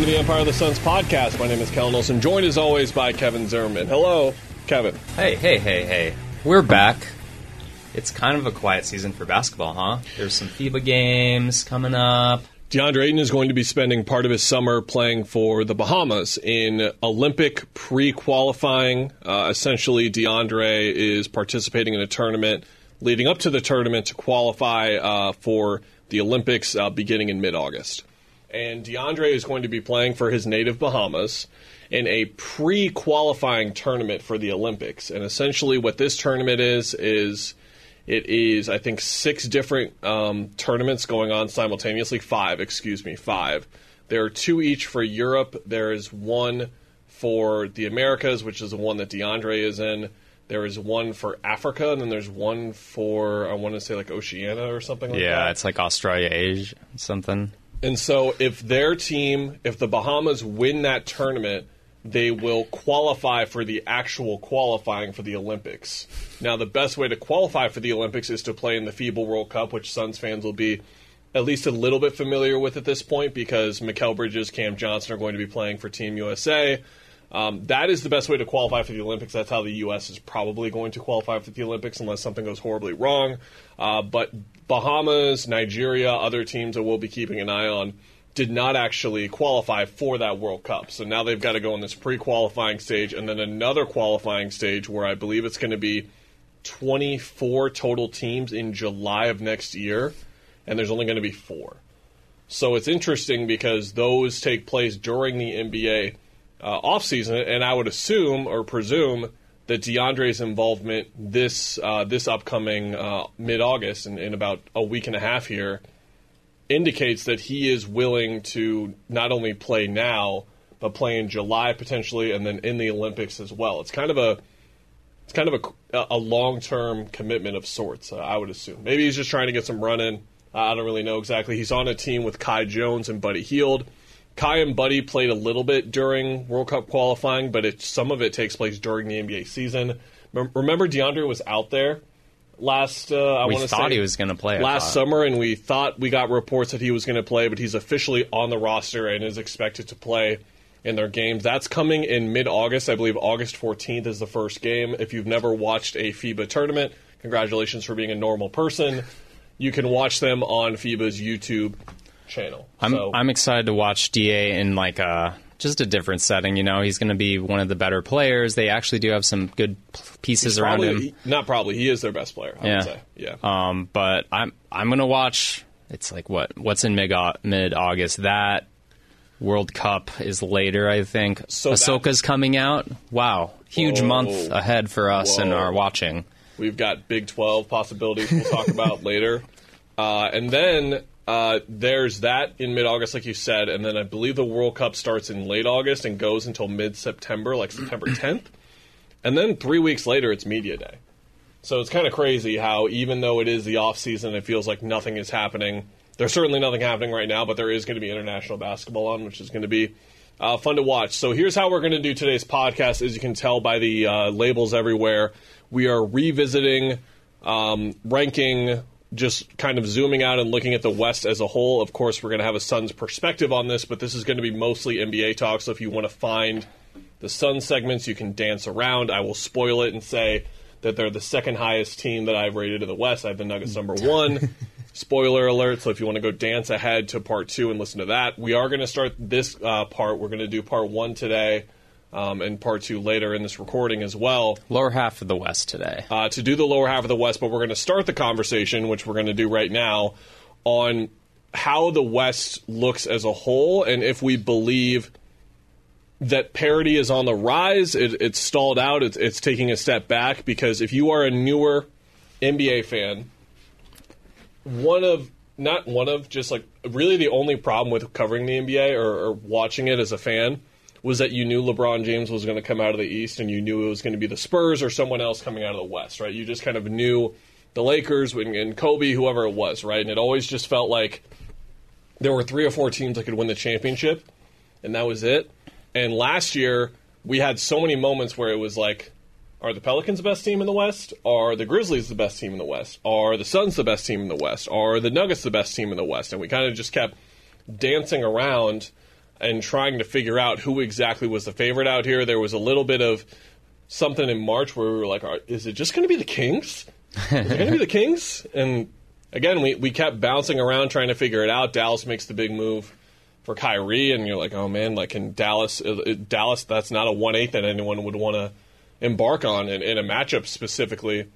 Welcome to the Empire of the Suns podcast. My name is Kellen Olson, joined as always by Kevin Zimmerman. Hello, Kevin. Hey, hey, hey, hey. We're back. It's kind of a quiet season for basketball, huh? There's some FIBA games coming up. DeAndre Ayton is going to be spending part of his summer playing for the Bahamas in Olympic pre qualifying. Uh, essentially, DeAndre is participating in a tournament leading up to the tournament to qualify uh, for the Olympics uh, beginning in mid August. And DeAndre is going to be playing for his native Bahamas in a pre qualifying tournament for the Olympics. And essentially, what this tournament is, is it is, I think, six different um, tournaments going on simultaneously. Five, excuse me, five. There are two each for Europe. There is one for the Americas, which is the one that DeAndre is in. There is one for Africa, and then there's one for, I want to say, like Oceania or something like that. Yeah, it's like Australia, Asia, something. And so, if their team, if the Bahamas win that tournament, they will qualify for the actual qualifying for the Olympics. Now, the best way to qualify for the Olympics is to play in the FIBA World Cup, which Suns fans will be at least a little bit familiar with at this point because Mikal Bridges, Cam Johnson are going to be playing for Team USA. Um, that is the best way to qualify for the Olympics. That's how the U.S. is probably going to qualify for the Olympics unless something goes horribly wrong. Uh, but Bahamas, Nigeria, other teams that we'll be keeping an eye on did not actually qualify for that World Cup. So now they've got to go in this pre qualifying stage and then another qualifying stage where I believe it's going to be 24 total teams in July of next year, and there's only going to be four. So it's interesting because those take place during the NBA uh, offseason, and I would assume or presume that DeAndre's involvement this uh, this upcoming uh, mid August in, in about a week and a half here indicates that he is willing to not only play now but play in July potentially, and then in the Olympics as well. It's kind of a it's kind of a, a long term commitment of sorts. Uh, I would assume. Maybe he's just trying to get some run in. I don't really know exactly. He's on a team with Kai Jones and Buddy Hield. Kai and Buddy played a little bit during World Cup qualifying, but it, some of it takes place during the NBA season. Remember, DeAndre was out there last. Uh, I want to thought say he was going to play last summer, and we thought we got reports that he was going to play, but he's officially on the roster and is expected to play in their games. That's coming in mid-August, I believe. August 14th is the first game. If you've never watched a FIBA tournament, congratulations for being a normal person. You can watch them on FIBA's YouTube channel. I'm so, I'm excited to watch Da in like a just a different setting. You know, he's going to be one of the better players. They actually do have some good pieces around probably, him. Not probably. He is their best player. I Yeah. would say. Yeah. Um, but I'm I'm going to watch. It's like what what's in mid mid August that. World Cup is later, I think. So that- Ahsoka's coming out. Wow, huge Whoa. month ahead for us and Whoa. our watching. We've got Big 12 possibilities we'll talk about later. Uh, and then uh, there's that in mid August, like you said. And then I believe the World Cup starts in late August and goes until mid September, like September 10th. And then three weeks later, it's Media Day. So it's kind of crazy how, even though it is the off season, it feels like nothing is happening. There's certainly nothing happening right now, but there is going to be international basketball on, which is going to be uh, fun to watch. So here's how we're going to do today's podcast. As you can tell by the uh, labels everywhere, we are revisiting, um, ranking, just kind of zooming out and looking at the West as a whole. Of course, we're going to have a Suns perspective on this, but this is going to be mostly NBA talk. So if you want to find the Suns segments, you can dance around. I will spoil it and say that they're the second highest team that I've rated in the West. I have the Nuggets number one. Spoiler alert. So if you want to go dance ahead to part two and listen to that, we are going to start this uh, part. We're going to do part one today um, and part two later in this recording as well Lower half of the West today. uh, to do the lower half of the West, but we're going to start the conversation, which we're going to do right now, on how the West looks as a whole and if we believe that parity is on the rise. It, it's stalled out. It's, it's taking a step back because if you are a newer NBA fan, one of not one of just like really the only problem with covering the NBA or, or watching it as a fan was that you knew LeBron James was going to come out of the East, and you knew it was going to be the Spurs or someone else coming out of the West, right? You just kind of knew the Lakers and, Kobe, whoever it was, right? And it always just felt like there were three or four teams that could win the championship, and that was it. And last year, we had so many moments where it was like, are the Pelicans the best team in the West? Are the Grizzlies the best team in the West? Are the Suns the best team in the West? Are the Nuggets the best team in the West? And we kind of just kept dancing around and trying to figure out who exactly was the favorite out here. There was a little bit of something in March where we were like, "Are- is it just going to be the Kings? Is it going to be the Kings? And again, we, we kept bouncing around trying to figure it out. Dallas makes the big move for Kyrie, and you're like, oh man, like in Dallas, uh, uh, Dallas, that's not a one eighth that anyone would want to embark on in, in a matchup specifically.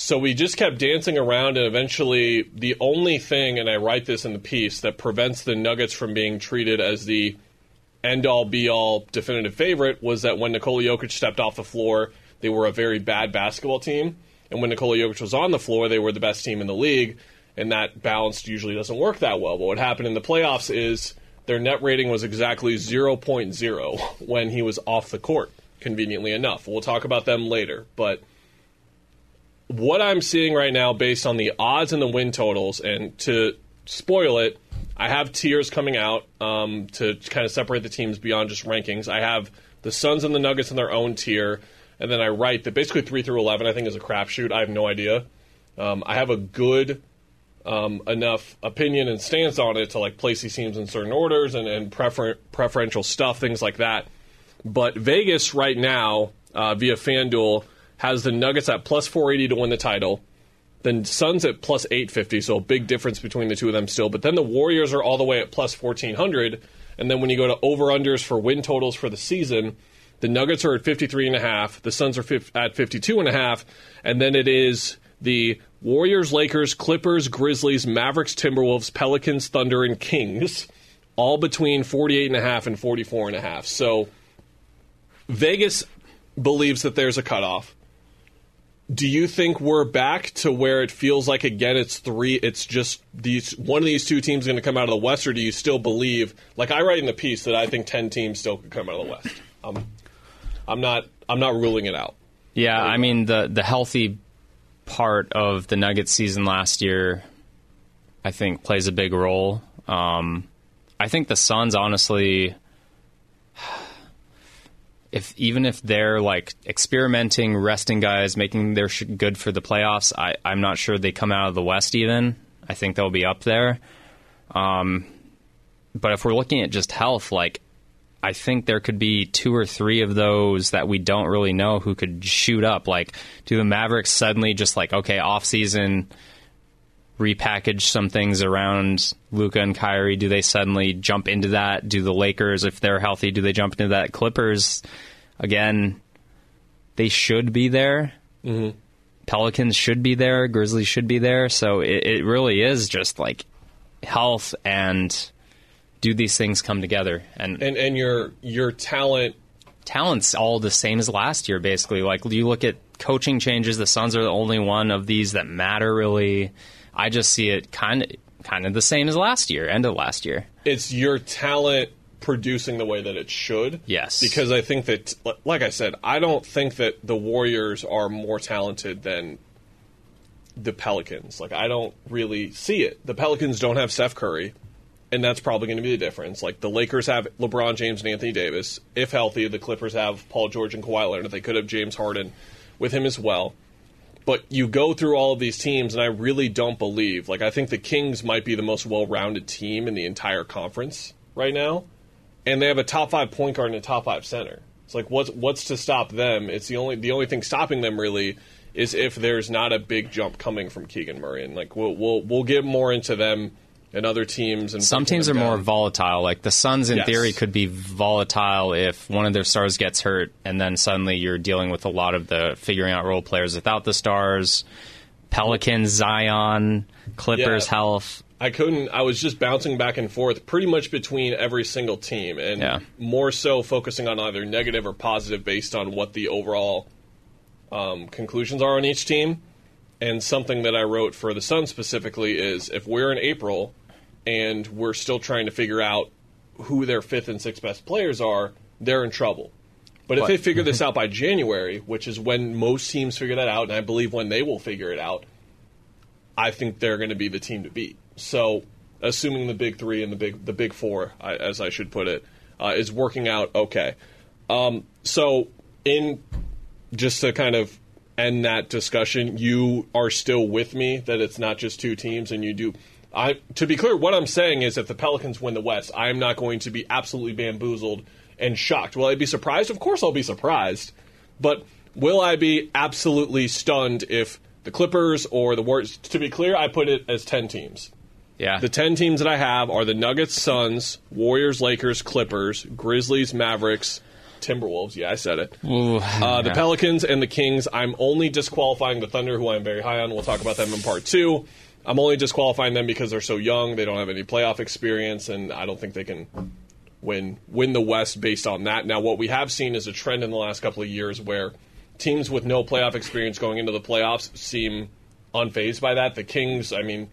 So we just kept dancing around, and eventually, the only thing, and I write this in the piece, that prevents the Nuggets from being treated as the end all be all definitive favorite was that when Nikola Jokic stepped off the floor, they were a very bad basketball team. And when Nikola Jokic was on the floor, they were the best team in the league. And that balance usually doesn't work that well. But what happened in the playoffs is their net rating was exactly 0.0 when he was off the court, conveniently enough. We'll talk about them later. But what I'm seeing right now, based on the odds and the win totals, and to spoil it, I have tiers coming out um, to kind of separate the teams beyond just rankings. I have the Suns and the Nuggets in their own tier, and then I write that basically three through eleven I think is a crapshoot. I have no idea. Um, I have a good um, enough opinion and stance on it to like place these teams in certain orders and, and prefer- preferential stuff, things like that. But Vegas right now, uh, via FanDuel, has the Nuggets at plus 480 to win the title. Then Suns at plus 850, so a big difference between the two of them still. But then the Warriors are all the way at plus 1400. And then when you go to over unders for win totals for the season, the Nuggets are at 53 and a half, the Suns are at 52.5, and then it is the Warriors, Lakers, Clippers, Grizzlies, Mavericks, Timberwolves, Pelicans, Thunder, and Kings, all between 48.5 and a half and 44 and a half. So Vegas believes that there's a cutoff. Do you think we're back to where it feels like again it's three it's just these one of these two teams going to come out of the west or do you still believe like I write in the piece that I think 10 teams still could come out of the west. I'm I'm not I'm not ruling it out. Yeah, I mean the the healthy part of the Nuggets season last year, I think plays a big role. Um, I think the Suns, honestly, if even if they're like experimenting, resting guys, making their sh- good for the playoffs, I, I'm not sure they come out of the West even. I think they'll be up there. Um, but if we're looking at just health, like I think there could be two or three of those that we don't really know who could shoot up. Like, do the Mavericks suddenly just like, okay, off season, repackage some things around Luka and Kyrie? Do they suddenly jump into that? Do the Lakers, if they're healthy, do they jump into that? Clippers, again, they should be there. Mm-hmm. Pelicans should be there. Grizzlies should be there. So it, it really is just like health and do these things come together and, And and your your talent talent's all the same as last year basically like you look at coaching changes the suns are the only one of these that matter really i just see it kind of kind of the same as last year end of last year it's your talent producing the way that it should. Yes. Because I think that, like I said, I don't think that the Warriors are more talented than the Pelicans. Like, I don't really see it. The Pelicans don't have Steph Curry, and that's probably going to be the difference. Like, the Lakers have LeBron James and Anthony Davis. If healthy, the Clippers have Paul George and Kawhi Leonard. They could have James Harden with him as well. But you go through all of these teams, and I really don't believe. Like, I think the Kings might be the most well rounded team in the entire conference right now. And they have a top five point guard and a top five center. It's like what's what's to stop them? It's the only the only thing stopping them really is if there's not a big jump coming from Keegan Murray. And like we'll we'll we'll get more into them and other teams and some teams are more volatile like the suns in Yes. theory could be volatile if one of their stars gets hurt and then suddenly you're dealing with a lot of the figuring out role players without the stars pelicans zion clippers Yeah. health I couldn't. I was just bouncing back and forth pretty much between every single team, and Yeah. more so focusing on either negative or positive based on what the overall um, conclusions are on each team. And something that I wrote for the Suns specifically is if we're in April and we're still trying to figure out who their fifth and sixth best players are, they're in trouble. But if they figure this out by January, which is when most teams figure that out, and I believe when they will figure it out, I think they're going to be the team to beat. So, assuming the big three and the big the big four, I, as I should put it, uh, is working out okay. Um, so, in just to kind of end that discussion, you are still with me that it's not just two teams, and you do. I to be clear, what I'm saying is, if the Pelicans win the West, I am not going to be absolutely bamboozled and shocked. Will I be surprised? Of course, I'll be surprised. But will I be absolutely stunned if the Clippers or the Warriors? To be clear, I put it as ten teams. Yeah. The 10 teams that I have are the Nuggets, Suns, Warriors, Lakers, Clippers, Grizzlies, Mavericks, Timberwolves. Yeah, I said it. Ooh, Uh, the yeah. Pelicans and the Kings. I'm only disqualifying the Thunder, who I'm very high on. We'll talk about them in part two. I'm only disqualifying them because they're so young. They don't have any playoff experience, and I don't think they can win win the West based on that. Now, what we have seen is a trend in the last couple of years where teams with no playoff experience going into the playoffs seem unfazed by that. The Kings, I mean,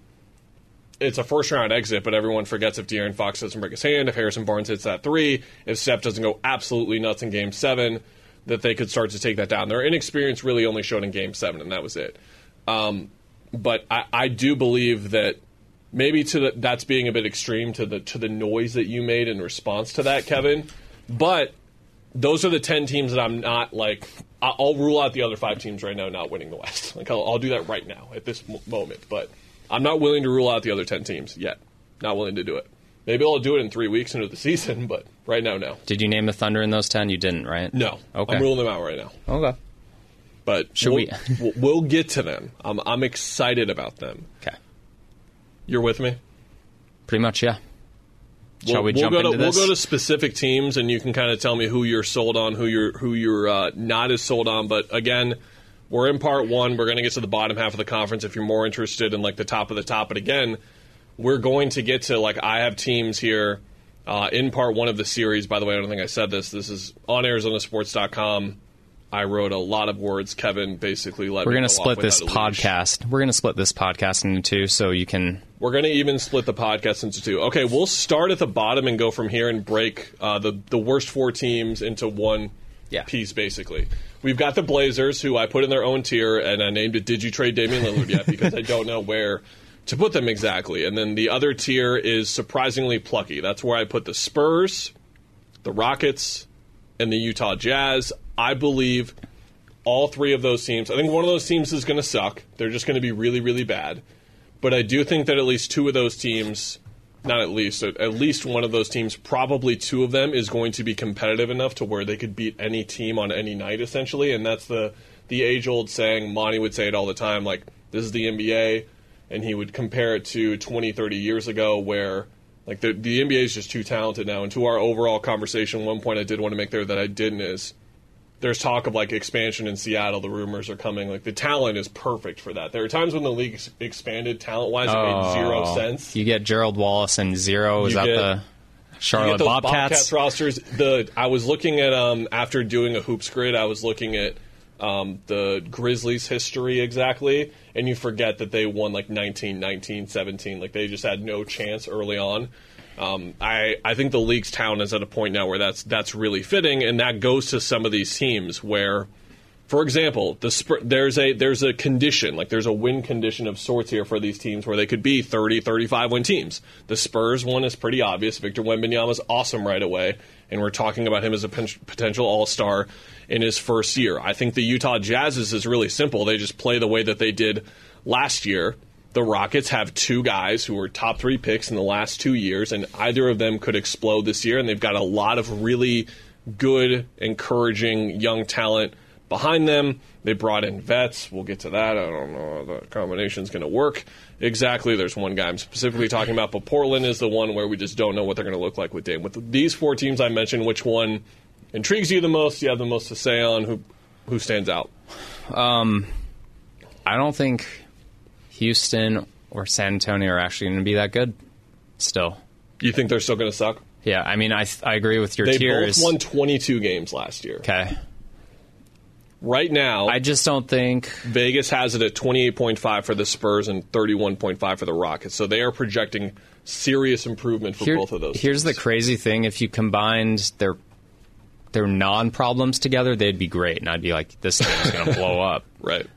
it's a first round exit, but everyone forgets if De'Aaron Fox doesn't break his hand, if Harrison Barnes hits that three, if Steph doesn't go absolutely nuts in game seven, that they could start to take that down. Their inexperience really only showed in game seven, and that was it. Um, but I, I do believe that maybe to the, that's being a bit extreme to the to the noise that you made in response to that, Kevin. But those are the ten teams that I'm not like. I'll rule out the other five teams right now not winning the West. Like I'll, I'll do that right now at this m- moment. But I'm not willing to rule out the other ten teams yet. Not willing to do it. Maybe I'll do it in three weeks into the season, but right now, no. Did you name the Thunder in those 10? You didn't, right? No. Okay. I'm ruling them out right now. Okay. But Should we'll, we- we'll- we'll get to them. I'm, I'm excited about them. Okay. You're with me? Pretty much, yeah. Shall we we'll jump go to, into this? We'll go to specific teams, and you can kind of tell me who you're sold on, who you're who you're uh, not as sold on. But again, we're in part one. We're going to get to the bottom half of the conference if you're more interested in like the top of the top. But again, we're going to get to like I have teams here uh, in part one of the series. By the way, I don't think I said this. This is on ArizonaSports.com. I wrote a lot of words. Kevin basically let We're going to split this without a leash. podcast. We're going to split this podcast into two so you can. We're going to even split the podcast into two. Okay, we'll start at the bottom and go from here and break uh, the the worst four teams into one Yeah. piece. Basically, we've got the Blazers, who I put in their own tier, and I named it "Did you trade Damian Lillard yet?" because I don't know where to put them exactly. And then the other tier is surprisingly plucky. That's where I put the Spurs, the Rockets, and the Utah Jazz. I believe all three of those teams. I think one of those teams is going to suck. They're just going to be really, really bad. But I do think that at least two of those teams, not at least, at least one of those teams, probably two of them, is going to be competitive enough to where they could beat any team on any night, essentially. And that's the the age old saying. Monty would say it all the time, like this is the NBA, and he would compare it to 20, 30 years ago, where like the the NBA is just too talented now. And to our overall conversation, one point I did want to make there that I didn't is there's talk of like expansion in Seattle. The rumors are coming. Like the talent is perfect for that. There are times when the league ex- expanded talent wise, it made zero sense. You get Gerald Wallace and zero. Is You that get- the Charlotte those Bobcats? rosters. The I was looking at um after doing a hoops grid, I was looking at um the Grizzlies history exactly, and you forget that they won like 19, 19, 17. Like they just had no chance early on. Um, I I think the league's town is at a point now where that's that's really fitting, and that goes to some of these teams where. For example, the Spur- there's a there's a condition like there's a win condition of sorts here for these teams where they could be 30 35 win teams. The Spurs one is pretty obvious. Victor Wembanyama's awesome right away, and we're talking about him as a potential All-Star in his first year. I think the Utah Jazz's is really simple. They just play the way that they did last year. The Rockets have two guys who were top 3 picks in the last 2 years and either of them could explode this year and they've got a lot of really good encouraging young talent behind them. They brought in vets. We'll get to that. I don't know how the combination's going to work exactly. There's one guy I'm specifically talking about, but Portland is the one where we just don't know what they're going to look like with Dame. With these four teams I mentioned, which one intrigues you the most? You have the most to say on who who stands out. Um, I don't think Houston or San Antonio are actually going to be that good. Still, You think they're still going to suck? yeah. I mean, I I agree with your They tiers. both won 22 games last year. okay. Right now, I just don't think Vegas has it at 28.5 for the Spurs and 31.5 for the Rockets. So they are projecting serious improvement for Here- both of those. Here's the crazy thing: if you combined their their non-problems together, they'd be great, and I'd be like, this thing's going to blow up. Right.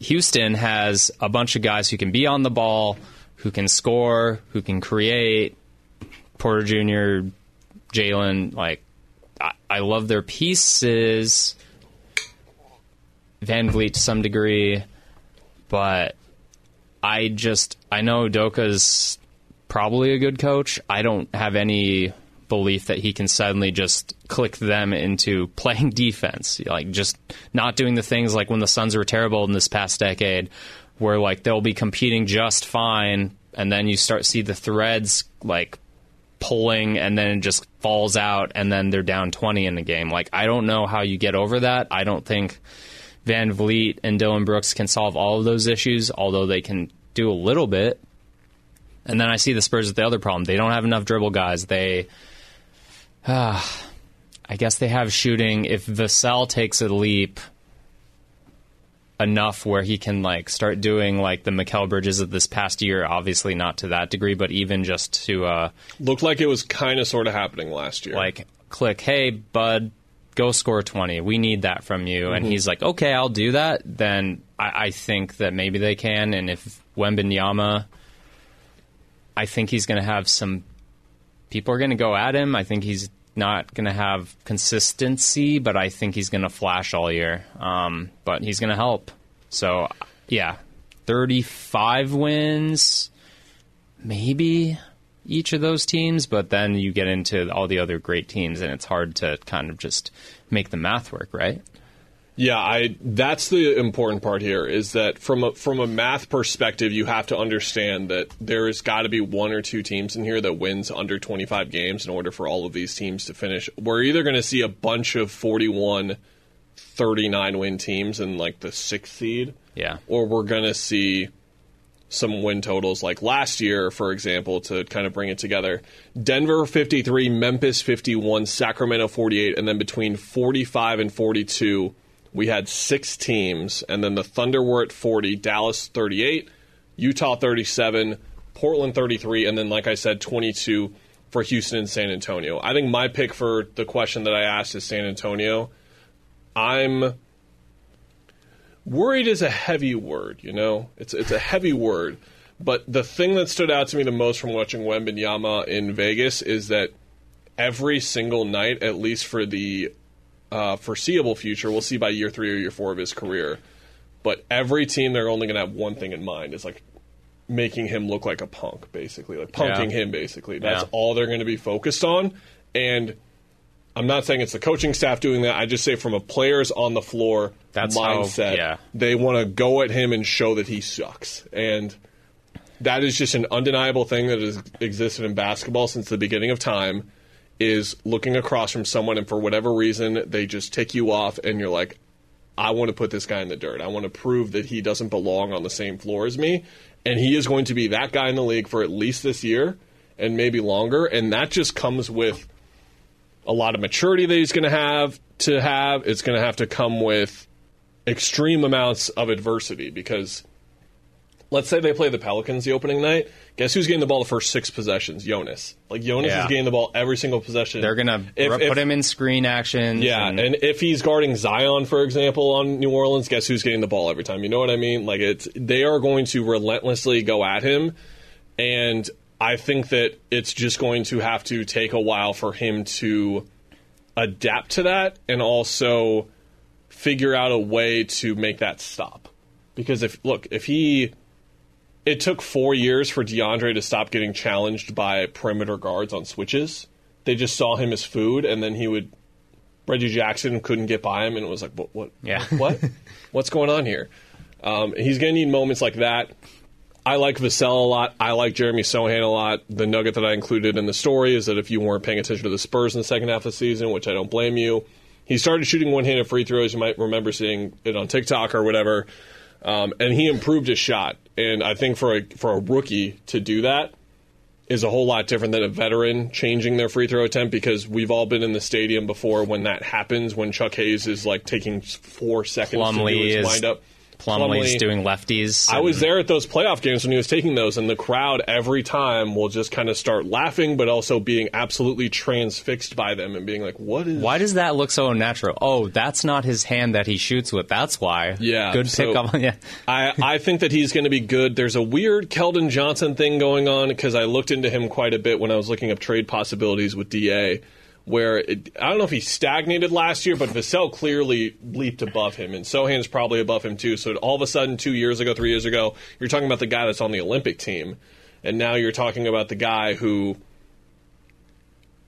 Houston has a bunch of guys who can be on the ball, who can score, who can create. Porter Jr., Jalen, like, I, I love their pieces. VanVleet to some degree, but I just I know Doka's probably a good coach. I don't have any belief that he can suddenly just click them into playing defense, like just not doing the things like when the Suns were terrible in this past decade, where like they'll be competing just fine, and then you start see the threads like pulling and then it just falls out and then they're down 20 in the game. Like I don't know how you get over that. I don't think VanVleet and Dillon Brooks can solve all of those issues, although they can do a little bit. And then I see the Spurs with the other problem. They don't have enough dribble guys. They, uh, I guess they have shooting. If Vassell takes a leap enough where he can like start doing like the Mikal Bridges of this past year, obviously not to that degree, but even just to uh, Looked like it was kind of sort of happening last year. like click, hey bud, go score twenty. We need that from you. And he's like, okay, I'll do that. Then I, I think that maybe they can. And if Wembanyama, I think he's going to have some. People are going to go at him. I think he's not going to have consistency, but I think he's going to flash all year. Um, but he's going to help. So yeah, thirty-five wins, maybe each of those teams, but then you get into all the other great teams, and it's hard to kind of just make the math work, right? Yeah, I that's the important part here is that from a from a math perspective, you have to understand that there has got to be one or two teams in here that wins under 25 games in order for all of these teams to finish. We're either going to see a bunch of 41 39 win teams in like the 6th seed Yeah. or we're going to see some win totals like last year, for example, to kind of bring it together. Denver 53, Memphis 51, Sacramento 48, and then between 45 and 42, we had six teams, and then the Thunder were at 40, Dallas 38, Utah 37, Portland 33, and then, like I said, 22 for Houston and San Antonio. I think my pick for the question that I asked is San Antonio. I'm worried is a heavy word, you know? It's it's a heavy word. But the thing that stood out to me the most from watching Wembanyama in Vegas is that every single night, at least for the uh, foreseeable future, we'll see by year three or year four of his career. But every team, they're only going to have one thing in mind: is like making him look like a punk, basically, like punking Yeah. him, basically. That's Yeah. all they're going to be focused on. And I'm not saying it's the coaching staff doing that. I just say from a players on the floor That's how- mindset, yeah. they want to go at him and show that he sucks. And that is just an undeniable thing that has existed in basketball since the beginning of time is looking across from someone and for whatever reason they just tick you off and you're like I want to put this guy in the dirt. I want to prove that he doesn't belong on the same floor as me and he is going to be that guy in the league for at least this year and maybe longer and that just comes with a lot of maturity that he's going to have to have it's going to have to come with extreme amounts of adversity because let's say they play the Pelicans the opening night. Guess who's getting the ball the first six possessions? Jonas. Like Jonas Yeah. is getting the ball every single possession. They're gonna If- put if- him in screen action. Yeah, and if he's guarding Zion, for example, on New Orleans, guess who's getting the ball every time? You know what I mean? Like it's they are going to relentlessly go at him, and I think that it's just going to have to take a while for him to adapt to that, and also figure out a way to make that stop. Because if look, if he it took four years for DeAndre to stop getting challenged by perimeter guards on switches. They just saw him as food, and then he would. Reggie Jackson couldn't get by him, and it was like, what? What? Yeah. What? What's going on here? Um, he's going to need moments like that. I like Vassell a lot. I like Jeremy Sochan a lot. The nugget that I included in the story is that if you weren't paying attention to the Spurs in the second half of the season, which I don't blame you, he started shooting one-handed free throws. You might remember seeing it on TikTok or whatever, um, and he improved his shot. And I think for a for a rookie to do that is a whole lot different than a veteran changing their free throw attempt because we've all been in the stadium before when that happens when Chuck Hayes is like taking four seconds to do his is- wind up. Plumlee's Plumlee- doing lefties. I was there at those playoff games when he was taking those, and the crowd every time will just kind of start laughing, but also being absolutely transfixed by them and being like, "What is? Why does that look so unnatural? Oh, that's not his hand that he shoots with. That's why. Yeah, Good so- pick up. Yeah. I, I think that he's going to be good. There's a weird Keldon Johnson thing going on because I looked into him quite a bit when I was looking up trade possibilities with DA. Where it, I don't know if he stagnated last year, but Vassell clearly leaped above him, and Sochan's probably above him too. So all of a sudden, two years ago, three years ago, you're talking about the guy that's on the Olympic team, and now you're talking about the guy who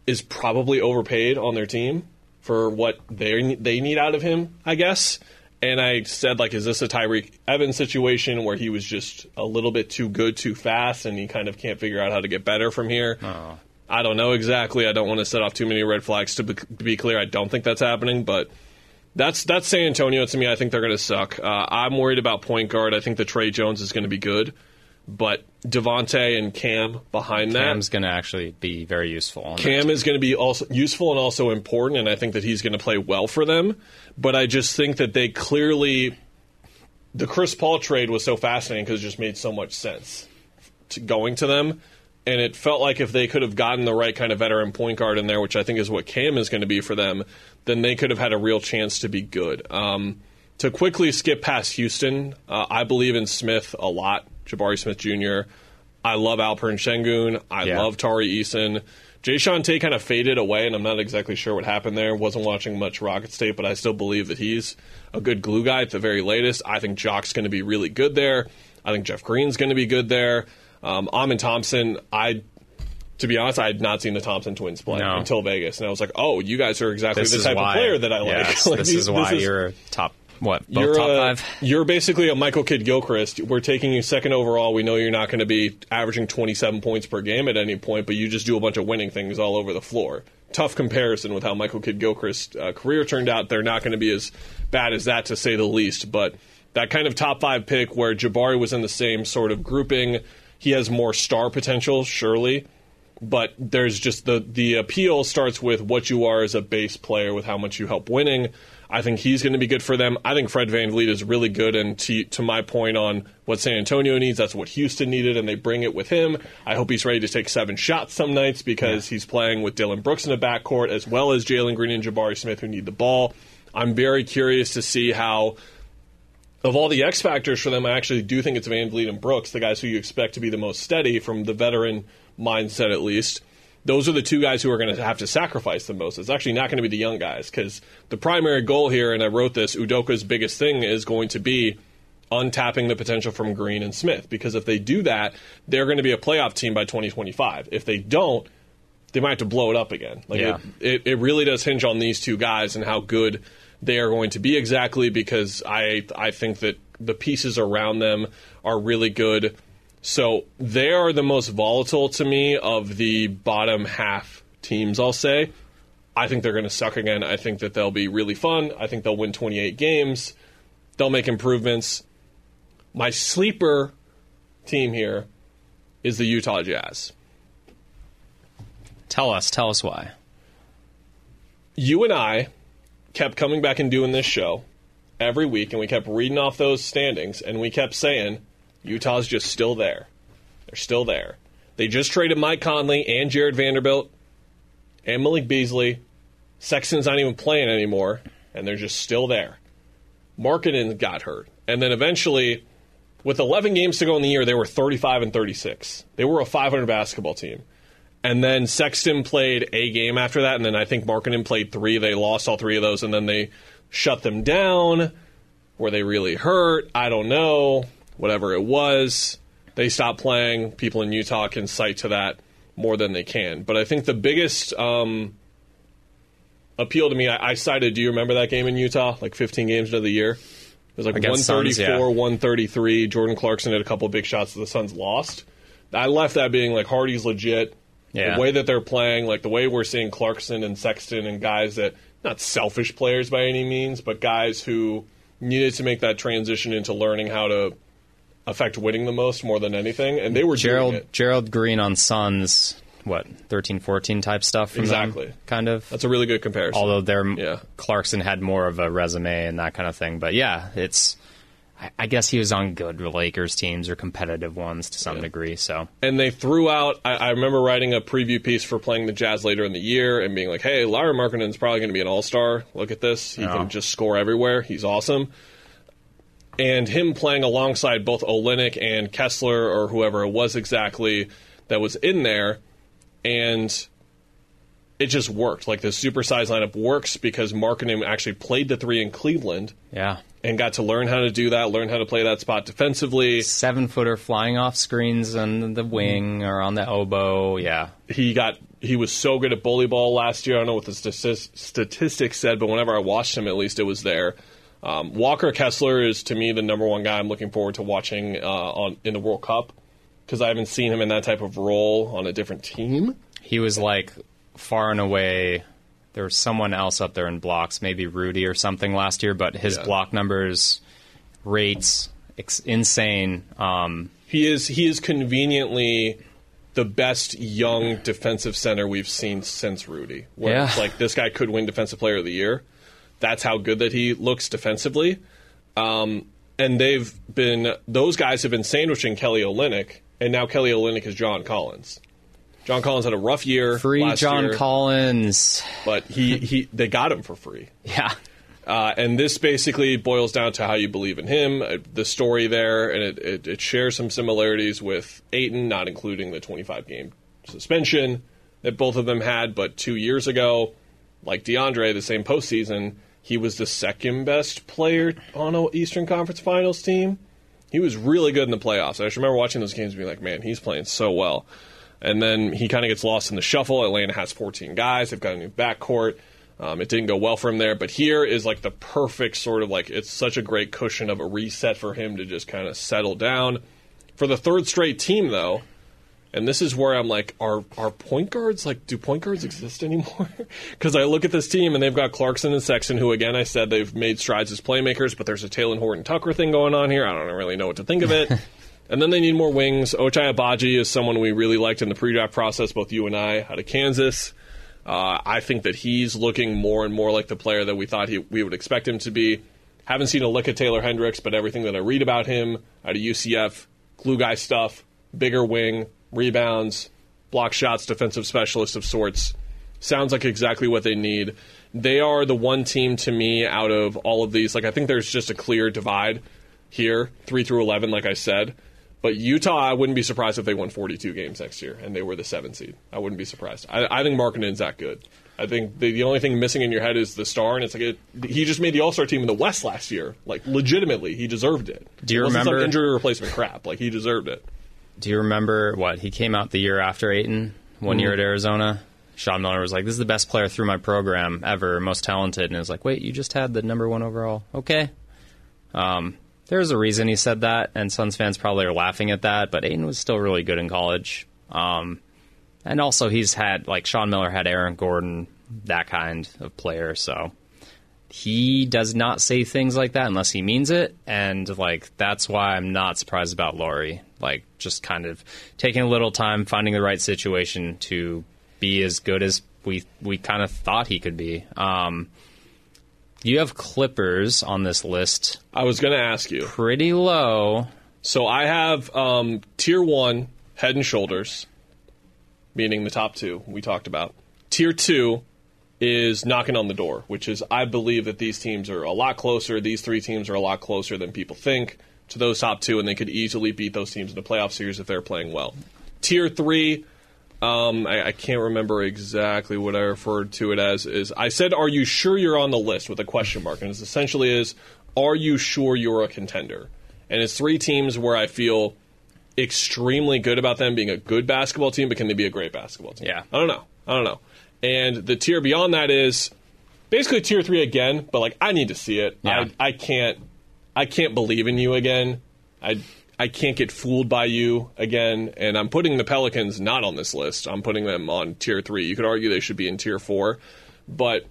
is probably overpaid on their team for what they they need out of him, I guess. And I said, like, is this a Tyreke Evans situation where he was just a little bit too good too fast, and he kind of can't figure out how to get better from here? I don't know exactly. I don't want to set off too many red flags. To be, to be clear, I don't think that's happening, but that's that's San Antonio to me. I think they're going to suck. Uh, I'm worried about point guard. I think the Tre Jones is going to be good, but Devonte and Cam behind that. Cam's going to actually be very useful. Cam is going to be also useful and also important, and I think that he's going to play well for them. But I just think that they clearly, the Chris Paul trade was so fascinating because it just made so much sense to going to them, and it felt like if they could have gotten the right kind of veteran point guard in there, which I think is what Cam is going to be for them, then they could have had a real chance to be good. Um, to quickly skip past Houston, uh, I believe in Smith a lot, Jabari Smith Jr. I love Alperen Sengun. I Yeah. love Tari Eason. Jae'Sean Tate kind of faded away, and I'm not exactly sure what happened there. Wasn't watching much Rocket State, but I still believe that he's a good glue guy at the very latest. I think Jock's going to be really good there. I think Jeff Green's going to be good there. Um, Amen Thompson, I, to be honest, I had not seen the Thompson twins play No. until Vegas, and I was like, oh, you guys are exactly This the type why, of player that I like. Yes, Like, this these- is why you're top. What? You're top a- five. You're basically a Michael Kidd Gilchrist. We're taking you second overall. We know you're not going to be averaging 27 points per game at any point, but you just do a bunch of winning things all over the floor. Tough comparison with how Michael Kidd Gilchrist's uh, career turned out. They're not going to be as bad as that, to say the least. But that kind of top five pick where Jabari was in the same sort of grouping, he has more star potential, surely but there's just the the appeal starts with what you are as a base player with how much you help winning. I think he's going to be good for them. I think Fred VanVleet is really good, and to, to my point on what San Antonio needs, that's what Houston needed, and they bring it with him. I hope he's ready to take seven shots some nights because he's playing with Dillon Brooks in the backcourt as well as Jalen Green and Jabari Smith who need the ball. I'm very curious to see how of all the X factors for them, I actually do think it's VanVleet and Brooks, the guys who you expect to be the most steady from the veteran mindset, at least. Those are the two guys who are going to have to sacrifice the most. It's actually not going to be the young guys because the primary goal here, and I wrote this, Udoka's biggest thing is going to be untapping the potential from Green and Smith because if they do that, they're going to be a playoff team by 2025. If they don't, they might have to blow it up again. Like Yeah. it, it, it really does hinge on these two guys and how good they are going to be exactly because I I think that the pieces around them are really good. So they are the most volatile to me of the bottom half teams, I'll say. I think they're going to suck again. I think that they'll be really fun. I think they'll win 28 games. They'll make improvements. My sleeper team here is the Utah Jazz. Tell us. Tell us why. you and I kept coming back and doing this show every week, and we kept reading off those standings, and we kept saying Utah's just still there. They're still there. They just traded Mike Conley and Jarred Vanderbilt and Malik Beasley. Sexton's not even playing anymore, and they're just still there. Markkanen got hurt, and then eventually, with 11 games to go in the year, they were 35 and 36. They were a 500 basketball team. And then Sexton played a game after that, and then I think Markkanen played three. They lost all three of those, and then they shut them down. Were they really hurt? I don't know. Whatever it was, they stopped playing. People in Utah can cite to that more than they can. But I think the biggest um, appeal to me, I, I cited. Do you remember that game in Utah? Like 15 games into the year. It was like Against Suns, 134, yeah. 133. Jordan Clarkson had a couple big shots that the Suns lost. I left that being like Hardy's legit. Yeah. The way that they're playing, like the way we're seeing Clarkson and Sexton and guys that not selfish players by any means, but guys who needed to make that transition into learning how to affect winning the most more than anything, and they were doing Gerald it. Gerald Green on Suns. What 13, 14 type stuff from them, Exactly. kind of. That's a really good comparison. although they're Yeah. Clarkson had more of a resume and that kind of thing. But yeah, it's I, guess he was on good Lakers teams or competitive ones to some degree. So and they threw out. I, I remember writing a preview piece for playing the Jazz later in the year and being like, "Hey, Lauri Markkanen's probably going to be an All Star. Look at this. He Yeah. can oh. just score everywhere. He's awesome." And him playing alongside both Olynyk and Kessler or whoever it was exactly that was in there, and it just worked. Like the supersized lineup works because Markkanen actually played the three in Cleveland yeah, and got to learn how to do that, learn how to play that spot defensively. seven footer flying off screens on the wing or on the elbow. Yeah, he got he was so good at bully ball last year. I don't know what the statis- statistics said, but whenever I watched him, at least it was there. Um, Walker Kessler is to me the number one guy I'm looking forward to watching uh, on in the World Cup because I haven't seen him in that type of role on a different team. he was like far and away. There was someone else up there in blocks, maybe Rudy or something last year, but his Yeah. block numbers, rates, ex- insane. Um, He is he is conveniently the best young defensive center we've seen since Rudy. Where Yeah. it's like this guy could win Defensive Player of the Year. That's how good that he looks defensively. Um, and they've been those guys have been sandwiching Kelly Olynyk, and now Kelly Olynyk is John Collins. John Collins had a rough year. free John year, Collins. but he, he they got him for free. Yeah. Uh, and this basically boils down to how you believe in him, uh, the story there, and it, it, it shares some similarities with Ayton, not including the 25 game suspension that both of them had. But two years ago, like DeAndre, the same postseason, he was the second best player on an Eastern Conference Finals team. He was really good in the playoffs. I just remember watching those games and being like, man, he's playing so well. And then he kind of gets lost in the shuffle. Atlanta has 14 guys. They've got a new backcourt. Um, it didn't go well for him there, but here is like the perfect sort of like it's such a great cushion of a reset for him to just kind of settle down. For the third straight team, though, and this is where I'm like, are are point guards like do point guards exist anymore? Because I look at this team and they've got Clarkson and Sexton, who again I said they've made strides as playmakers, but there's a Talen Horton Tucker thing going on here. I don't really know what to think of it. and then they need more wings. Ochai Agbaji is someone we really liked in the pre-draft process, both you and I, out of Kansas. Uh, I think that he's looking more and more like the player that we thought he, we would expect him to be. Haven't seen a lick of Taylor Hendricks, but everything that I read about him out of UCF, glue guy stuff, bigger wing, rebounds, block shots, defensive specialist of sorts, sounds like exactly what they need. They are the one team to me out of all of these. Like I think there's just a clear divide here, three through eleven, like I said. But Utah, I wouldn't be surprised if they won 42 games next year and they were the seven seed. I wouldn't be surprised. I, I think Markkanen's that good. I think the, the only thing missing in your head is the star, and it's like it, he just made the All Star team in the West last year. Like legitimately, he deserved it. Do you It remember- injury replacement crap? Like he deserved it. Do you remember what he came out the year after Ayton, one year at Arizona? Sean Miller was like, "This is the best player through my program ever, most talented," and it was like, "Wait, you just had the number one overall? Okay." Um, there's a reason he said that, and Suns fans probably are laughing at that. But Ayton was still really good in college, um, and also he's had like Sean Miller had Aaron Gordon, that kind of player. So he does not say things like that unless he means it, and like that's why I'm not surprised about Lauri. Like just kind of taking a little time, finding the right situation to be as good as we we kind of thought he could be. Um, you have Clippers on this list, I was going to ask you. pretty low. So I have um, tier one, Head and Shoulders, meaning the top two we talked about. Tier two is knocking on the door, which is I believe that these teams are a lot closer. These three teams are a lot closer than people think to those top two, and they could easily beat those teams in the playoff series if they're playing well. Tier three, um, I, I can't remember exactly what I referred to it as. Is I said, "Are you sure you're on the list?" with a question mark, and it's essentially is, "Are you sure you're a contender?" And it's three teams where I feel extremely good about them being a good basketball team, but can they be a great basketball team? Yeah. I don't know. I don't know. And the tier beyond that is basically tier three again, but like I need to see it. Yeah. I I can't I can't believe in you again. I I can't get fooled by you again. And I'm putting the Pelicans not on this list. I'm putting them on tier three. You could argue they should be in tier four, but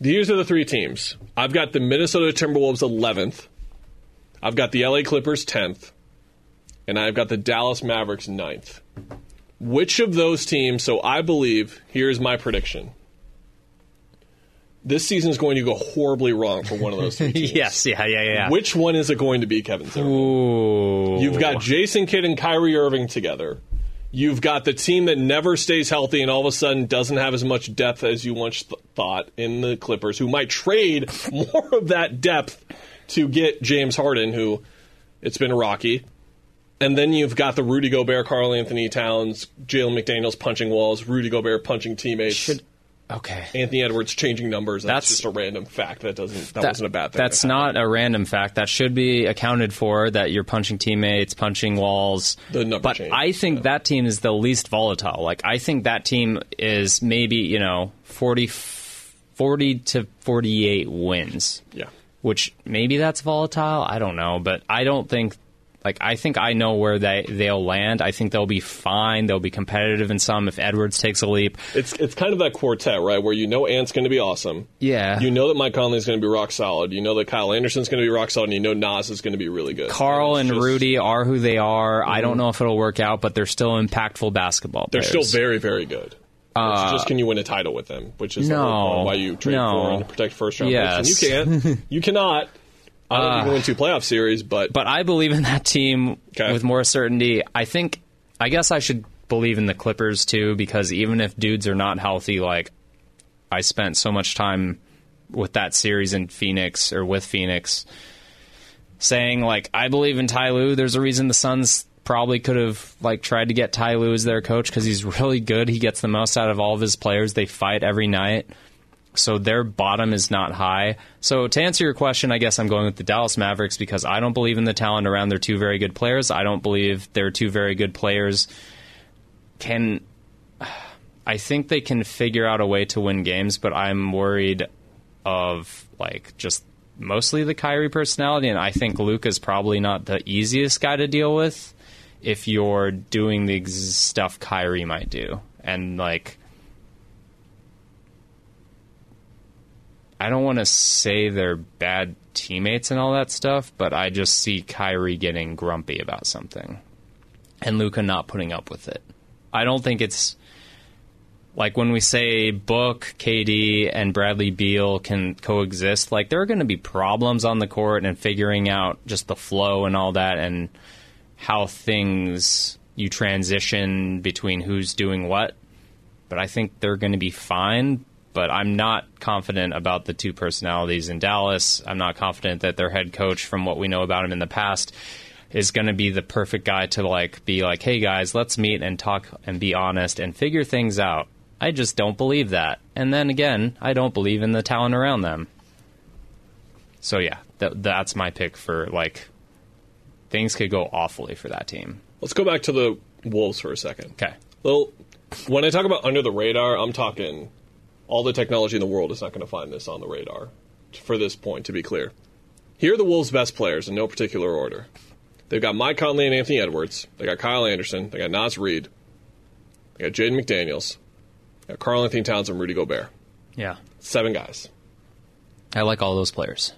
these are the three teams. I've got the Minnesota Timberwolves 11th. I've got the LA Clippers 10th. And I've got the Dallas Mavericks 9th. Which of those teams, so I believe, here's my prediction. This season is going to go horribly wrong for one of those three teams. yes, yeah, yeah, yeah. Which one is it going to be, Kevin Zimmerman? Ooh. You've got Jason Kidd and Kyrie Irving together. You've got the team that never stays healthy and all of a sudden doesn't have as much depth as you once th- thought in the Clippers, who might trade more of that depth to get James Harden, who it's been rocky. And then you've got the Rudy Gobert, Karl Anthony Towns, Jaden McDaniels punching walls, Rudy Gobert punching teammates. Should- okay. Anthony Edwards changing numbers. That's, That's- just a random fact. That doesn't. That, That- wasn't a bad thing. That's not a random fact. That should be accounted for. That you're punching teammates, punching walls. The number but change, I think that team is the least volatile. Like I think that team is maybe you know 40, 40 to forty eight wins. Yeah. Which maybe that's volatile. I don't know, but I don't think. Like I think I know where they they'll land. I think they'll be fine. They'll be competitive in some if Edwards takes a leap. It's it's kind of that quartet, right? Where you know Ant's going to be awesome. Yeah. You know that Mike Conley's going to be rock solid. You know that Kyle Anderson's going to be rock solid. And you know Naz is going to be really good. Karl and just- Rudy are who they are. I don't mhm. know if it'll work out, but they're still impactful basketball They're players. still very very good. it's uh, just can you win a title with them, which is no, why you trade no. for and protect first round Yes. picks. And you can't. you cannot. I don't think you win two playoff series, but, But I believe in that team Okay. with more certainty. I think. I guess I should believe in the Clippers too, because even if dudes are not healthy, like I spent so much time with that series in Phoenix or with Phoenix, saying like I believe in Ty Lue. There's a reason the Suns probably could have like tried to get Ty Lue as their coach because he's really good. He gets the most out of all of his players. They fight every night. So their bottom is not high. So to answer your question, I guess I'm going with the Dallas Mavericks because I don't believe in the talent around their two very good players. I don't believe their two very good players can I think they can figure out a way to win games, but I'm worried of like just mostly the Kyrie personality and I think Luke is probably not the easiest guy to deal with if you're doing the stuff Kyrie might do. And like I don't want to say they're bad teammates and all that stuff, but I just see Kyrie getting grumpy about something and Luka not putting up with it. I don't think it's like when we say Book, KD, and Bradley Beal can coexist, like there are going to be problems on the court and figuring out just the flow and all that and how things you transition between who's doing what. But I think they're going to be fine. But I'm not confident about the two personalities in Dallas. I'm not confident that their head coach, from what we know about him in the past, is going to be the perfect guy to like be like, "Hey guys, let's meet and talk and be honest and figure things out." I just don't believe that. And then again, I don't believe in the talent around them. So yeah, th- that's my pick for like things could go awfully for that team. let's go back to the Wolves for a second. Okay. Well, when I talk about under the radar, I'm talking all the technology in the world is not going to find this on the radar for this point, to be clear. Here are the Wolves' best players in no particular order. They've got Mike Conley and Anthony Edwards. They got Kyle Anderson. They got Naz Reid. They got Jaden McDaniels. They got Karl Anthony Towns and Rudy Gobert. Yeah. Seven guys. I like all those players.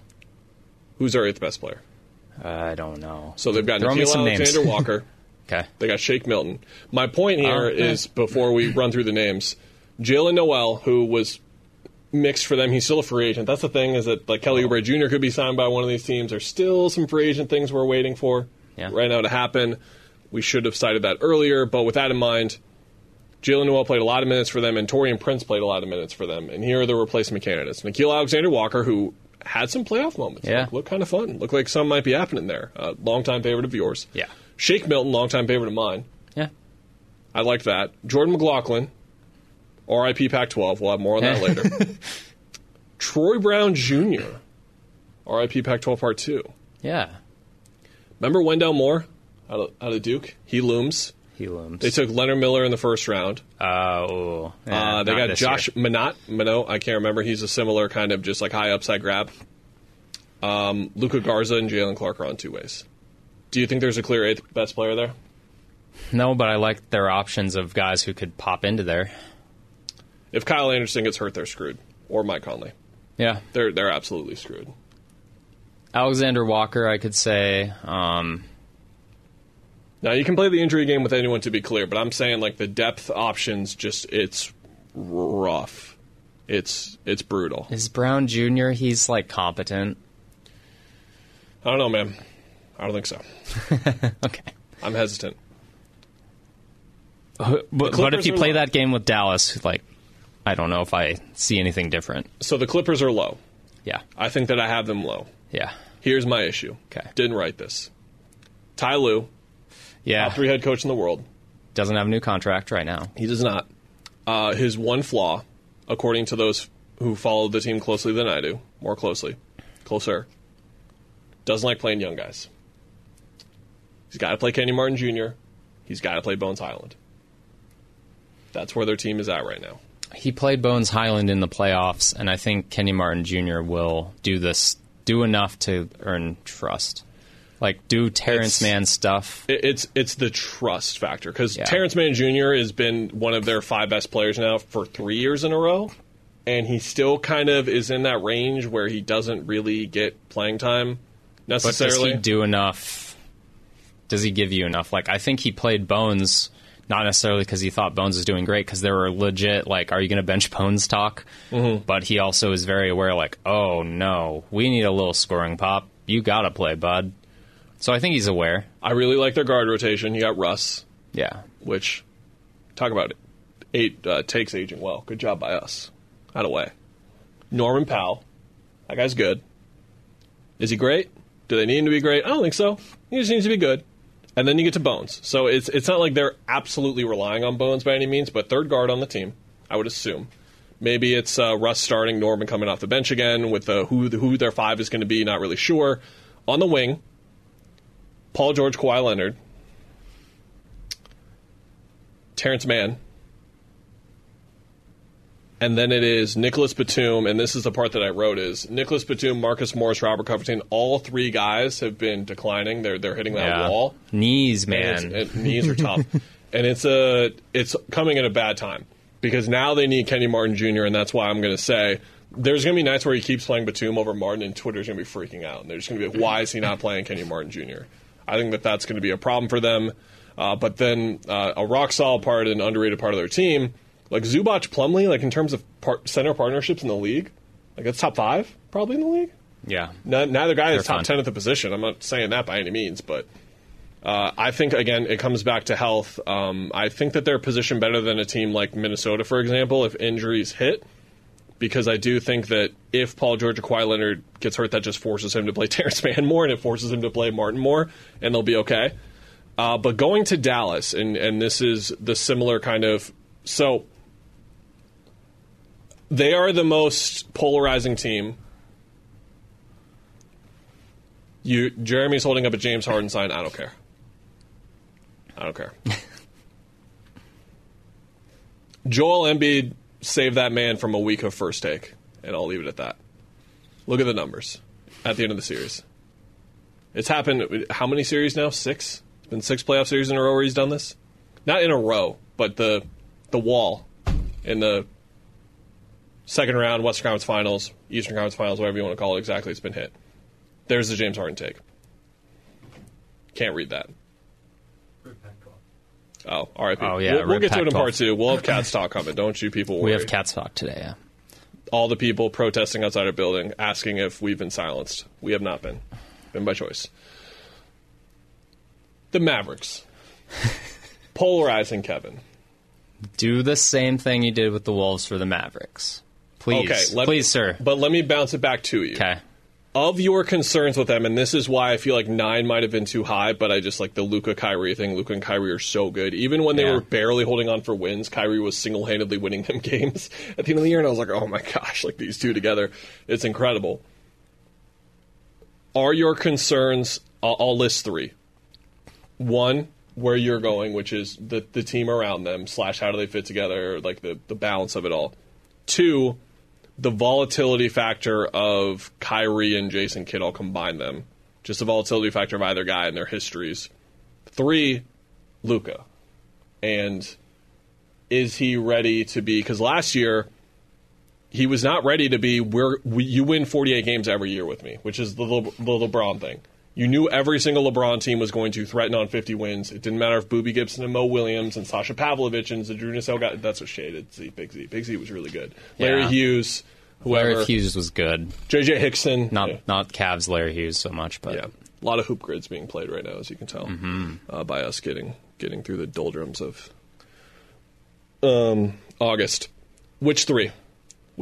Who's their eighth best player? Uh, I don't know. So they've got Throw Nickeil. Alexander Walker. Okay. They got Shake Milton. My point oh, here Oh, is okay. before we run through the names, Jaylen Nowell, who was mixed for them, he's still a free agent. That's the thing is that like Kelly Oubre Jr. could be signed by one of these teams. There's still some free agent things we're waiting for Yeah. right now to happen. We should have cited that earlier, but with that in mind, Jaylen Nowell played a lot of minutes for them, and Taurean Prince played a lot of minutes for them. And here are the replacement candidates: Nickeil Alexander Walker, who had some playoff moments. Yeah. Like, looked kind of fun. Looked like something might be happening there. Uh, longtime favorite of yours. Yeah. Shake Milton, longtime favorite of mine. Yeah. I like that. Jordan McLaughlin, RIP Pac 12. We'll have more on that later. Troy Brown Jr., RIP Pac 12 Part 2. Yeah. Remember Wendell Moore out of, out of Duke? He looms. He looms. They took Leonard Miller in the first round. Uh, ooh. Yeah, Uh, they got Josh year. Minott. Minott, I can't remember. He's a similar kind of just like high upside grab. Um, Luka Garza and Jaylen Clark are on two ways. Do you think there's a clear eighth best player there? No, but I like their options of guys who could pop into there. If Kyle Anderson gets hurt, they're screwed. Or Mike Conley. Yeah. They're they're absolutely screwed. Alexander Walker, I could say. Um, Now you can play the injury game with anyone to be clear, but I'm saying like the depth options just it's rough. It's it's brutal. Is Brown Jr. He's like competent. I don't know, man. I don't think so. Okay. I'm hesitant. But, but Clippers if you play that game with Dallas, like, I don't know if I see anything different. So the Clippers are low. Yeah. I think that I have them low. Yeah. Here's my issue. Okay. Didn't write this. Ty Lue, Yeah. top three head coach in the world. Doesn't have a new contract right now. He does not. Uh, his one flaw, according to those who follow the team closely than I do, more closely, closer, doesn't like playing young guys. He's got to play Kenyon Martin Jr. He's got to play Bones Hyland. That's where their team is at right now. He played Bones Hyland in the playoffs, and I think Kenyon Martin Jr. will do this, do enough to earn trust. Like, do Terance It's- Mann stuff. It's it's the trust factor because Yeah. Terance Mann Jr. has been one of their five best players now for three years in a row, and he still kind of is in that range where he doesn't really get playing time But does he do enough? Does he give you enough? Like, I think he played Bones not necessarily because he thought Bones was doing great, because there were legit like, are you going to bench Bones talk? Mm-hmm. But he also is very aware, like, oh no, we need a little scoring pop. You got to play, bud. So I think he's aware. I really like their guard rotation. You got Russ, Yeah, which talk about it. Eight uh, takes aging well. Good job by us. Out of way. Norman Powell, that guy's good. Is he great? Do they need him to be great? I don't think so. He just needs to be good. And then you get to Bones. So it's it's not like they're absolutely relying on Bones by any means, but third guard on the team, I would assume. Maybe it's uh, Russ starting, Norman coming off the bench again with uh, who who their five is going to be. Not really sure. On the wing, Paul George, Kawhi Leonard, Terance Mann, and then it is Nicholas Batum, and this is the part that I wrote is Nicholas Batum, Marcus Morris, Robert Covington. All three guys have been declining. They're they're hitting that yeah. wall. Knees, man. knees are tough, and it's a it's coming at a bad time because now they need Kenyon Martin Jr. and that's why I'm going to say there's going to be nights where he keeps playing Batum over Martin, and Twitter's going to be freaking out, and they're just going to be like, why is he not playing Kenyon Martin Jr. I think that that's going to be a problem for them. Uh, but then uh, a rock solid part and underrated part of their team, like Zubac Plumlee, like in terms of par- center partnerships in the league, like that's top five probably in the league. yeah, neither guy is They're top fun. 10 at the position. I'm not saying that by any means, but uh, I think, again, it comes back to health. Um, I think that they're positioned better than a team like Minnesota, for example, if injuries hit, because I do think that if Paul George or Kawhi Leonard gets hurt, that just forces him to play Terance Mann more and it forces him to play Martin more, and they'll be okay. Uh, but going to Dallas, and, and this is the similar kind of. So they are the most polarizing team you Jeremy's holding up a James Harden sign. I don't care. I don't care. Joel Embiid saved that man from a week of first take, and I'll leave it at that. Look at the numbers at the end of the series. It's happened. How many series now? Six. It's been six playoff series in a row where he's done this. Not in a row, but the the wall in the second round, Western Conference Finals, Eastern Conference Finals, whatever you want to call it. Exactly, it's been hit. There's the James Harden take. Can't read that. Oh, all right. Oh, yeah, we'll, we'll get to it in part two. We'll have cats talk coming. Don't you people worry. we have cats talk today. Yeah, All the people protesting outside our building, asking if we've been silenced. We have not been. Been by choice. The Mavericks. Polarizing Kevin. do the same thing you did with the Wolves for the Mavericks, please. Okay, let please, sir. But let me bounce it back to you. Okay, of your concerns with them, and this is why I feel like nine might have been too high, but I just like the Luka Kyrie thing. Luka and Kyrie are so good. Even when they Yeah. were barely holding on for wins, Kyrie was single handedly winning them games at the end of the year, and I was like, oh my gosh, like these two together, it's incredible. Are your concerns? I'll, I'll list three. One, where you're going, which is the the team around them slash how do they fit together, like the the balance of it all. Two, the volatility factor of Kyrie and Jason Kidd, I'll combine them. Just the volatility factor of either guy and their histories. Three, Luka. And is he ready to be? Because last year, he was not ready to be. We're, we, you win 48 games every year with me, which is the, Le, the LeBron thing. You knew every single LeBron team was going to threaten on 50 wins. It didn't matter if Boobie Gibson and Mo Williams and Sasha Pavlovic and Zydrunas got that's what shaded Z Big Z. Big Z was really good. Larry Yeah. Hughes, whoever, Larry Hughes was good. JJ Hickson, Not yeah. not Cavs Larry Hughes so much, but Yeah, a lot of hoop grids being played right now, as you can tell, Mm-hmm. uh, by us getting getting through the doldrums of um, August. Which three?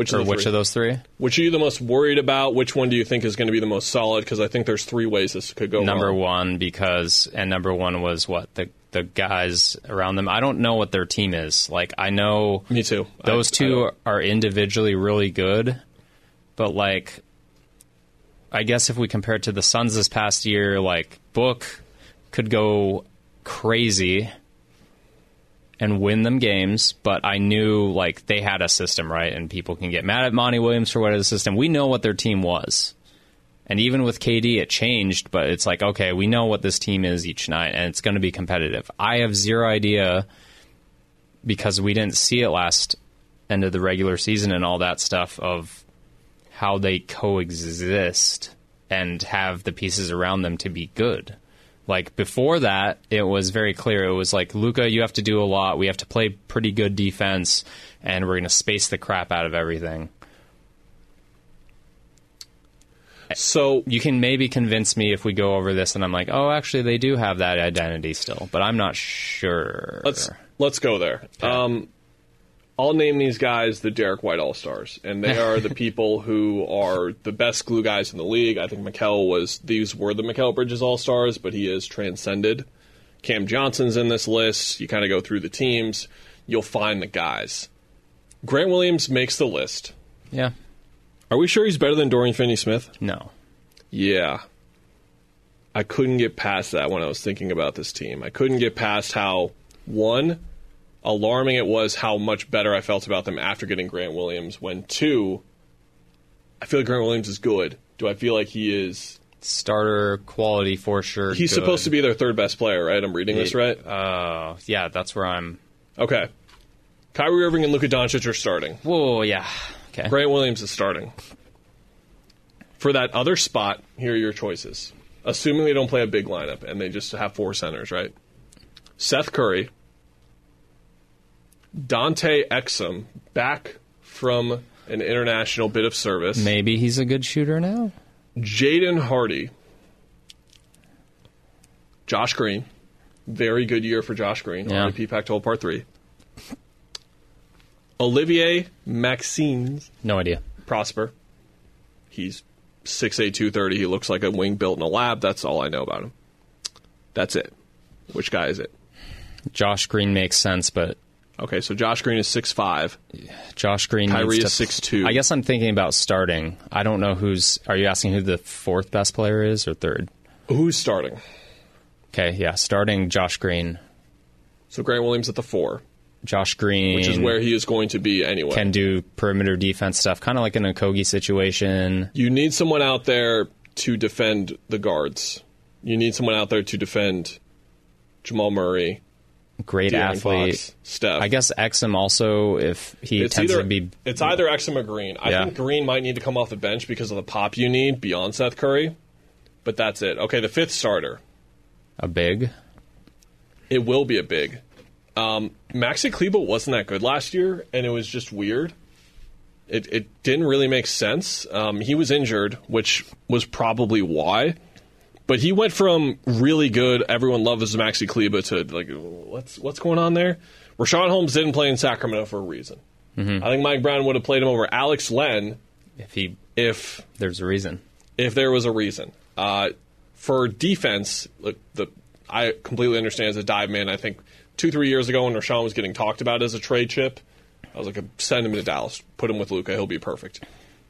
Which or of which three? of those three? Which are you the most worried about? Which one do you think is going to be the most solid? Because I think there's three ways this could go. Number wrong. one because and number one was what the the guys around them. I don't know what their team is. Like I know Me too. those I- I two don't- are individually really good, but like I guess if we compare it to the Suns this past year, like Book could go crazy and win them games, but I knew like they had a system, right? And people can get mad at Monty Williams for what his system. We know what their team was. And even with KD, it changed, but it's like, okay, we know what this team is each night, and it's going to be competitive. I have zero idea because we didn't see it last end of the regular season and all that stuff of how they coexist and have the pieces around them to be good. Like before that, it was very clear. It was like Luka, you have to do a lot. We have to play pretty good defense, and we're going to space the crap out of everything. So You can maybe convince me if we go over this, and I'm like, oh, actually, they do have that identity still, but I'm not sure. let's let's go there. Um, I'll name these guys the Derrick White All Stars, and they are the people who are the best glue guys in the league. I think Mikal was these were the Mikal Bridges All Stars, but he is transcended. Cam Johnson's in this list. You kind of go through the teams, you'll find the guys. Grant Williams makes the list. yeah, Are we sure he's better than Dorian Finney-Smith? no, Yeah. I couldn't get past that when I was thinking about this team. I couldn't get past how, one, alarming it was how much better I felt about them after getting Grant Williams, when, two, I feel like Grant Williams is good. Do I feel like he is. starter quality for sure. He's supposed to be their third best player, right? I'm reading this right? Uh, yeah, that's where I'm. Okay. Kyrie Irving and Luka Doncic are starting. Whoa, yeah, okay. Grant Williams is starting. For that other spot, here are your choices. Assuming they don't play a big lineup and they just have four centers, right? Seth Curry, Dante Exum, back from an international bit of service, Maybe he's a good shooter now. Jaden Hardy, Josh Green, very good year for Josh Green, Yeah. RIP Pac-12 Part 3. Olivier Maxence No idea. Prosper. He's 6'8", 230. He looks like a wing built in a lab. That's all I know about him. That's it. Which guy is it? Josh Green makes sense, but Okay, so Josh Green is six five. Josh Green Kyrie needs is to. 6'2". I guess I'm thinking about starting. I don't know who's. Are you asking who the fourth best player is or third? Who's starting? Okay, yeah, starting Josh Green. So Grant Williams at the four, Josh Green, which is where he is going to be anyway. can do perimeter defense stuff, kind of like in a Kogi situation. you need someone out there to defend the guards. You need someone out there to defend Jamal Murray, Great De'Aaron athlete. Fox, Steph. I guess Exum also, if he it's tends either to be it's either Exum or Green. I Yeah. think Green might need to come off the bench because of the pop you need beyond Seth Curry. But that's it. Okay, the fifth starter. a big. It will be a big. Um, Maxi Kleber wasn't that good last year, and it was just weird. It, it didn't really make sense. Um, he was injured, which was probably why. But he went from really good, everyone loves Maxi Kleber, to like, what's what's going on there? Richaun Holmes didn't play in Sacramento for a reason. I think Mike Brown would have played him over Alex Len If he, if there's a reason. if there was a reason. Uh, for defense, look, the I completely understand as a dive man. I think two three years ago when Rashawn was getting talked about as a trade chip, I was like, send him to Dallas, put him with Luka, he'll be perfect.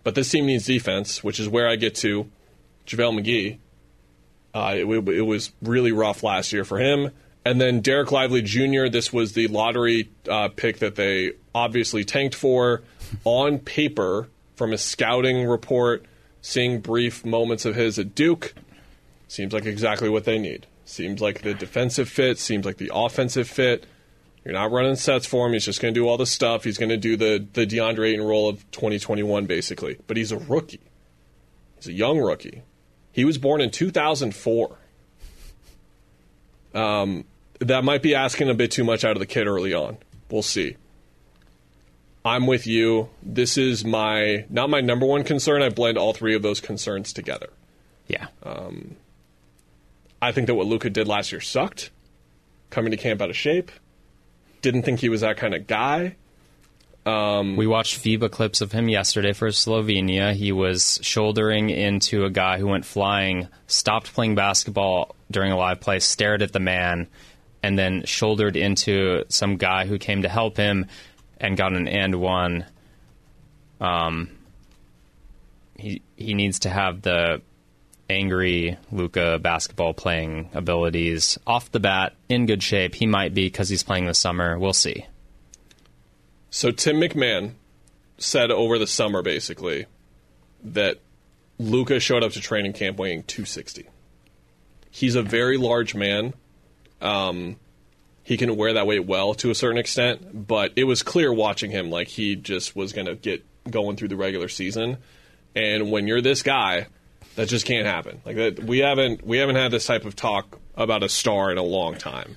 But this team needs defense, which is where I get to JaVale McGee. Uh, it, it was really rough last year for him. And then Dereck Lively Jr., this was the lottery uh, pick that they obviously tanked for. On paper, from a scouting report, seeing brief moments of his at Duke, seems like exactly what they need. Seems like the defensive fit, seems like the offensive fit. You're not running sets for him. He's just going to do all the stuff. He's going to do the, the DeAndre Ayton role of 2021, basically. But he's a rookie. He's a young rookie. He was born in 2004. Um, that might be asking a bit too much out of the kid early on. We'll see. I'm with you. This is my not my number one concern. I blend all three of those concerns together. Yeah. I think that what Luka did last year sucked. Coming to camp out of shape. Didn't think he was that kind of guy. We watched FIBA clips of him yesterday for Slovenia. He was shouldering into a guy who went flying, stopped playing basketball during a live play, stared at the man, and then shouldered into some guy who came to help him and got an and one. Um, he he needs to have the angry Luka basketball playing abilities off the bat in good shape. He might be because he's playing this summer. We'll see. So Tim McMahon said over the summer basically that Luka showed up to training camp weighing 260. He's a very large man. Um, he can wear that weight well to a certain extent, but it was clear watching him like he just was going to get going through the regular season. And when you're this guy, that just can't happen. Like that, we haven't we haven't had this type of talk about a star in a long time.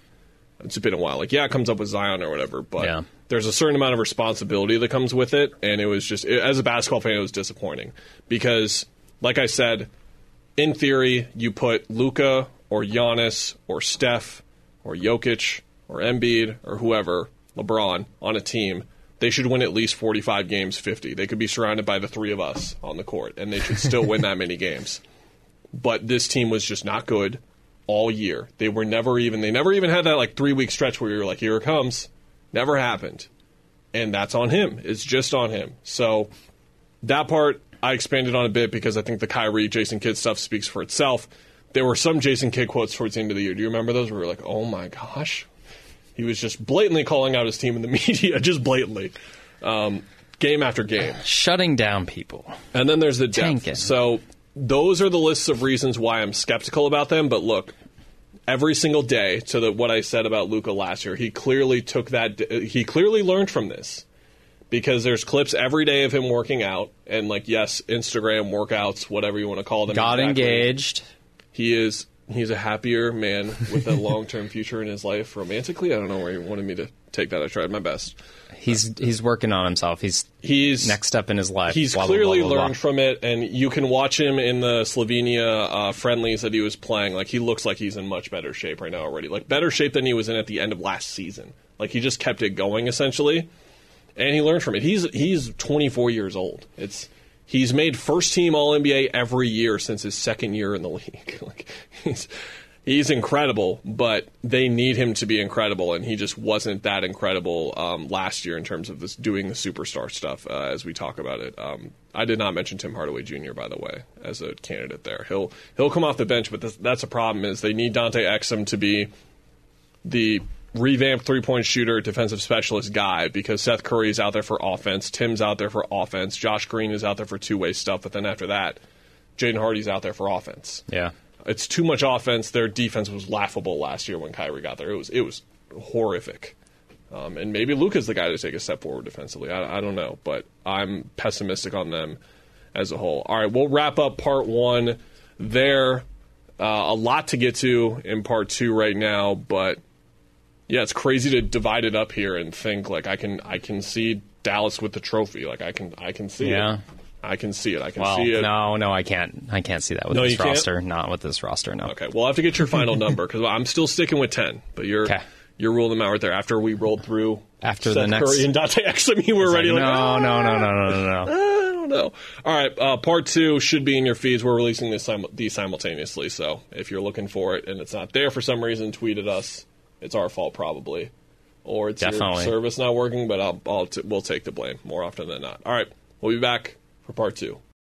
It's been a while. Like yeah, it comes up with Zion or whatever, but Yeah. There's a certain amount of responsibility that comes with it, and it was just as a basketball fan, it was disappointing because, like I said, in theory, you put Luka or Giannis or Steph or Jokic or Embiid or whoever, LeBron, on a team, they should win at least 45 games, 50. They could be surrounded by the three of us on the court, and they should still win that many games. But this team was just not good all year. They were never even, they never even had that like three week stretch where you were like, here it comes. Never happened. And that's on him. It's just on him. So that part I expanded on a bit because I think the Kyrie, Jason Kidd stuff speaks for itself. There were some Jason Kidd quotes towards the end of the year. Do you remember those? Where we were like, oh my gosh. He was just blatantly calling out his team in the media, just blatantly, um, game after game. Shutting down people. And then there's the depth. Tanking. So those are the lists of reasons why I'm skeptical about them. But look, every single day to the, what I said about Luka last year, he clearly took that. He clearly learned from this because there's clips every day of him working out and like yes, Instagram workouts, whatever you want to call them. Got exactly. engaged. He is. He's a happier man with a long-term future in his life romantically. I don't know where he wanted me to take that. I tried my best. He's he's working on himself. He's He's next step in his life. He's blah, clearly blah, blah. learned from it, and you can watch him in the Slovenia uh, friendlies that he was playing. Like he looks like he's in much better shape right now already. Like better shape than he was in at the end of last season. Like he just kept it going essentially, and he learned from it. He's he's 24 years old. It's he's made first team All NBA every year since his second year in the league. like he's he's incredible, but they need him to be incredible, and he just wasn't that incredible um, last year in terms of this doing the superstar stuff. Uh, as we talk about it, um, I did not mention Tim Hardaway Jr. by the way as a candidate there. He'll he'll come off the bench, but this, that's a problem. Is they need Dante Exum to be the revamped three point shooter, defensive specialist guy because Seth Curry is out there for offense, Tim's out there for offense, Josh Green is out there for two way stuff, but then after that, Jaden Hardy's out there for offense. Yeah. It's too much offense. Their defense was laughable last year when Kyrie got there. It was it was horrific. Um, and maybe Luka's the guy to take a step forward defensively. I, I don't know, but I'm pessimistic on them as a whole. All right, we'll wrap up part one there. Uh, a lot to get to in part two right now, but yeah, it's crazy to divide it up here and think like I can I can see Dallas with the trophy. Like I can I can see Yeah. it. I can see it. I can Well, see it. no, no, I can't. I can't see that with No, this you can't? roster. Not with this roster. No. Okay, well, I have to get your final number because I'm still sticking with ten. But you're Okay. you're ruling them out right there. After we rolled through After Seth the next- Curry and Dante Exum, you were Like, ready. no, Like, "Ah, no, no, no, no, no, no. I don't know. All right, uh, part two should be in your feeds. We're releasing this sim- these simultaneously, so if you're looking for it and it's not there for some reason, tweet at us. It's our fault probably, or it's Definitely. your service not working. But I'll, I'll t- we'll take the blame more often than not. All right, we'll be back for part two.